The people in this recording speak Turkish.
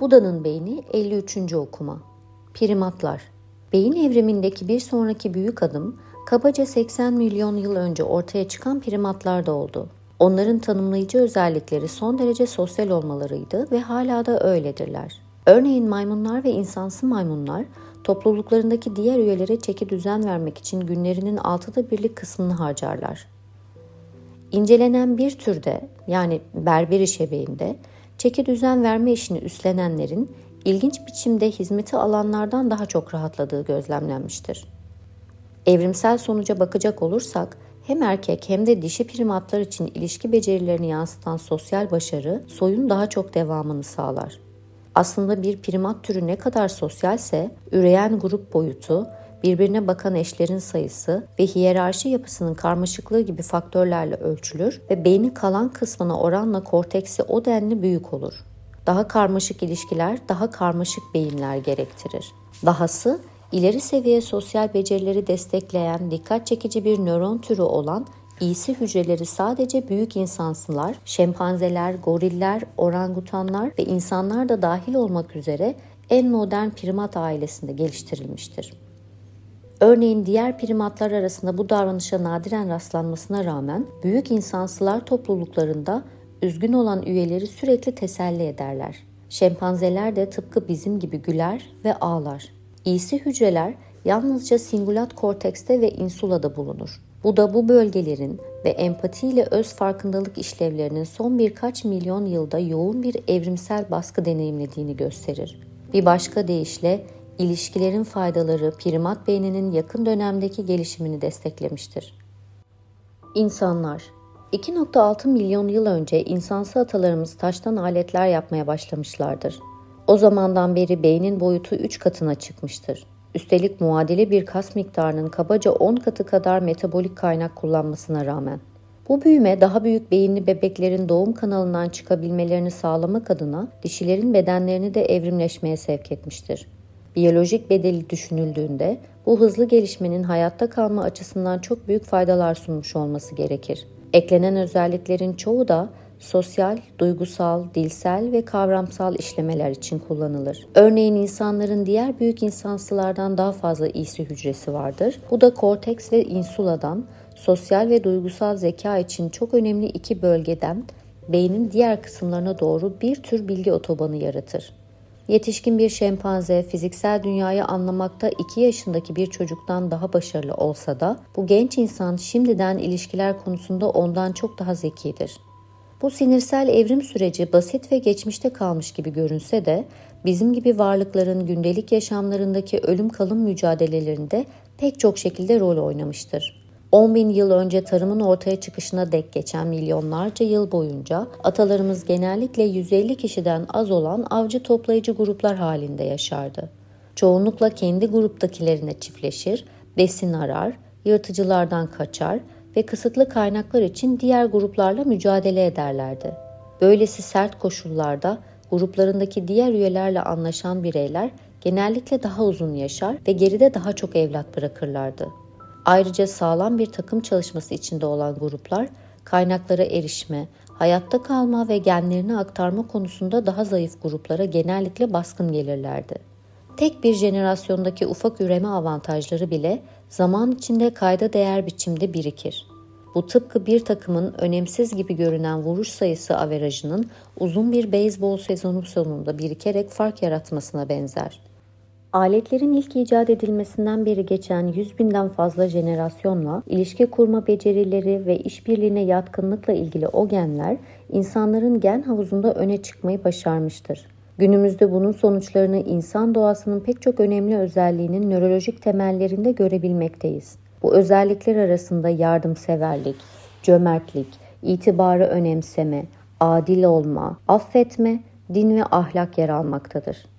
Buda'nın beyni 53. okuma. Primatlar. Beyin evrimindeki bir sonraki büyük adım kabaca 80 milyon yıl önce ortaya çıkan primatlarda oldu. Onların tanımlayıcı özellikleri son derece sosyal olmalarıydı ve hala da öyledirler. Örneğin maymunlar ve insansı maymunlar topluluklarındaki diğer üyelere çeki düzen vermek için günlerinin altıda birlik kısmını harcarlar. İncelenen bir türde yani berberi şebeğinde çeki düzen verme işini üstlenenlerin ilginç biçimde hizmeti alanlardan daha çok rahatladığı gözlemlenmiştir. Evrimsel sonuca bakacak olursak hem erkek hem de dişi primatlar için ilişki becerilerini yansıtan sosyal başarı soyun daha çok devamını sağlar. Aslında bir primat türü ne kadar sosyalse üreyen grup boyutu, birbirine bakan eşlerin sayısı ve hiyerarşi yapısının karmaşıklığı gibi faktörlerle ölçülür ve beynin kalan kısmına oranla korteksi o denli büyük olur. Daha karmaşık ilişkiler daha karmaşık beyinler gerektirir. Dahası ileri seviye sosyal becerileri destekleyen dikkat çekici bir nöron türü olan İyisi hücreleri sadece büyük insansılar, şempanzeler, goriller, orangutanlar ve insanlar da dahil olmak üzere en modern primat ailesinde geliştirilmiştir. Örneğin diğer primatlar arasında bu davranışa nadiren rastlanmasına rağmen büyük insansılar topluluklarında üzgün olan üyeleri sürekli teselli ederler. Şempanzeler de tıpkı bizim gibi güler ve ağlar. İyisi hücreler yalnızca singulat kortekste ve insulada bulunur. Bu da bu bölgelerin ve empatiyle öz farkındalık işlevlerinin son birkaç milyon yılda yoğun bir evrimsel baskı deneyimlediğini gösterir. Bir başka deyişle ilişkilerin faydaları primat beyninin yakın dönemdeki gelişimini desteklemiştir. İnsanlar 2.6 milyon yıl önce insansı atalarımız taştan aletler yapmaya başlamışlardır. O zamandan beri beynin boyutu 3 katına çıkmıştır. Üstelik muadili bir kas miktarının kabaca 10 katı kadar metabolik kaynak kullanmasına rağmen. Bu büyüme daha büyük beyinli bebeklerin doğum kanalından çıkabilmelerini sağlamak adına dişilerin bedenlerini de evrimleşmeye sevk etmiştir. Biyolojik bedeli düşünüldüğünde bu hızlı gelişmenin hayatta kalma açısından çok büyük faydalar sunmuş olması gerekir. Eklenen özelliklerin çoğu da sosyal, duygusal, dilsel ve kavramsal işlemeler için kullanılır. Örneğin insanların diğer büyük insansılardan daha fazla iyisi hücresi vardır. Bu da korteks ve insuladan sosyal ve duygusal zeka için çok önemli iki bölgeden beynin diğer kısımlarına doğru bir tür bilgi otobanı yaratır. Yetişkin bir şempanze fiziksel dünyayı anlamakta 2 yaşındaki bir çocuktan daha başarılı olsa da bu genç insan şimdiden ilişkiler konusunda ondan çok daha zekidir. Bu sinirsel evrim süreci basit ve geçmişte kalmış gibi görünse de bizim gibi varlıkların gündelik yaşamlarındaki ölüm kalım mücadelelerinde pek çok şekilde rol oynamıştır. 10 bin yıl önce tarımın ortaya çıkışına dek geçen milyonlarca yıl boyunca atalarımız genellikle 150 kişiden az olan avcı toplayıcı gruplar halinde yaşardı. Çoğunlukla kendi gruptakilerine çiftleşir, besin arar, yırtıcılardan kaçar ve kısıtlı kaynaklar için diğer gruplarla mücadele ederlerdi. Böylesi sert koşullarda gruplarındaki diğer üyelerle anlaşan bireyler genellikle daha uzun yaşar ve geride daha çok evlat bırakırlardı. Ayrıca sağlam bir takım çalışması içinde olan gruplar kaynaklara erişme, hayatta kalma ve genlerini aktarma konusunda daha zayıf gruplara genellikle baskın gelirlerdi. Tek bir jenerasyondaki ufak üreme avantajları bile zaman içinde kayda değer biçimde birikir. Bu tıpkı bir takımın önemsiz gibi görünen vuruş sayısı averajının uzun bir beyzbol sezonu sonunda birikerek fark yaratmasına benzer. Aletlerin ilk icat edilmesinden beri geçen 100 binden fazla jenerasyonla ilişki kurma becerileri ve işbirliğine yatkınlıkla ilgili o genler insanların gen havuzunda öne çıkmayı başarmıştır. Günümüzde bunun sonuçlarını insan doğasının pek çok önemli özelliğinin nörolojik temellerinde görebilmekteyiz. Bu özellikler arasında yardımseverlik, cömertlik, itibarı önemseme, adil olma, affetme, din ve ahlak yer almaktadır.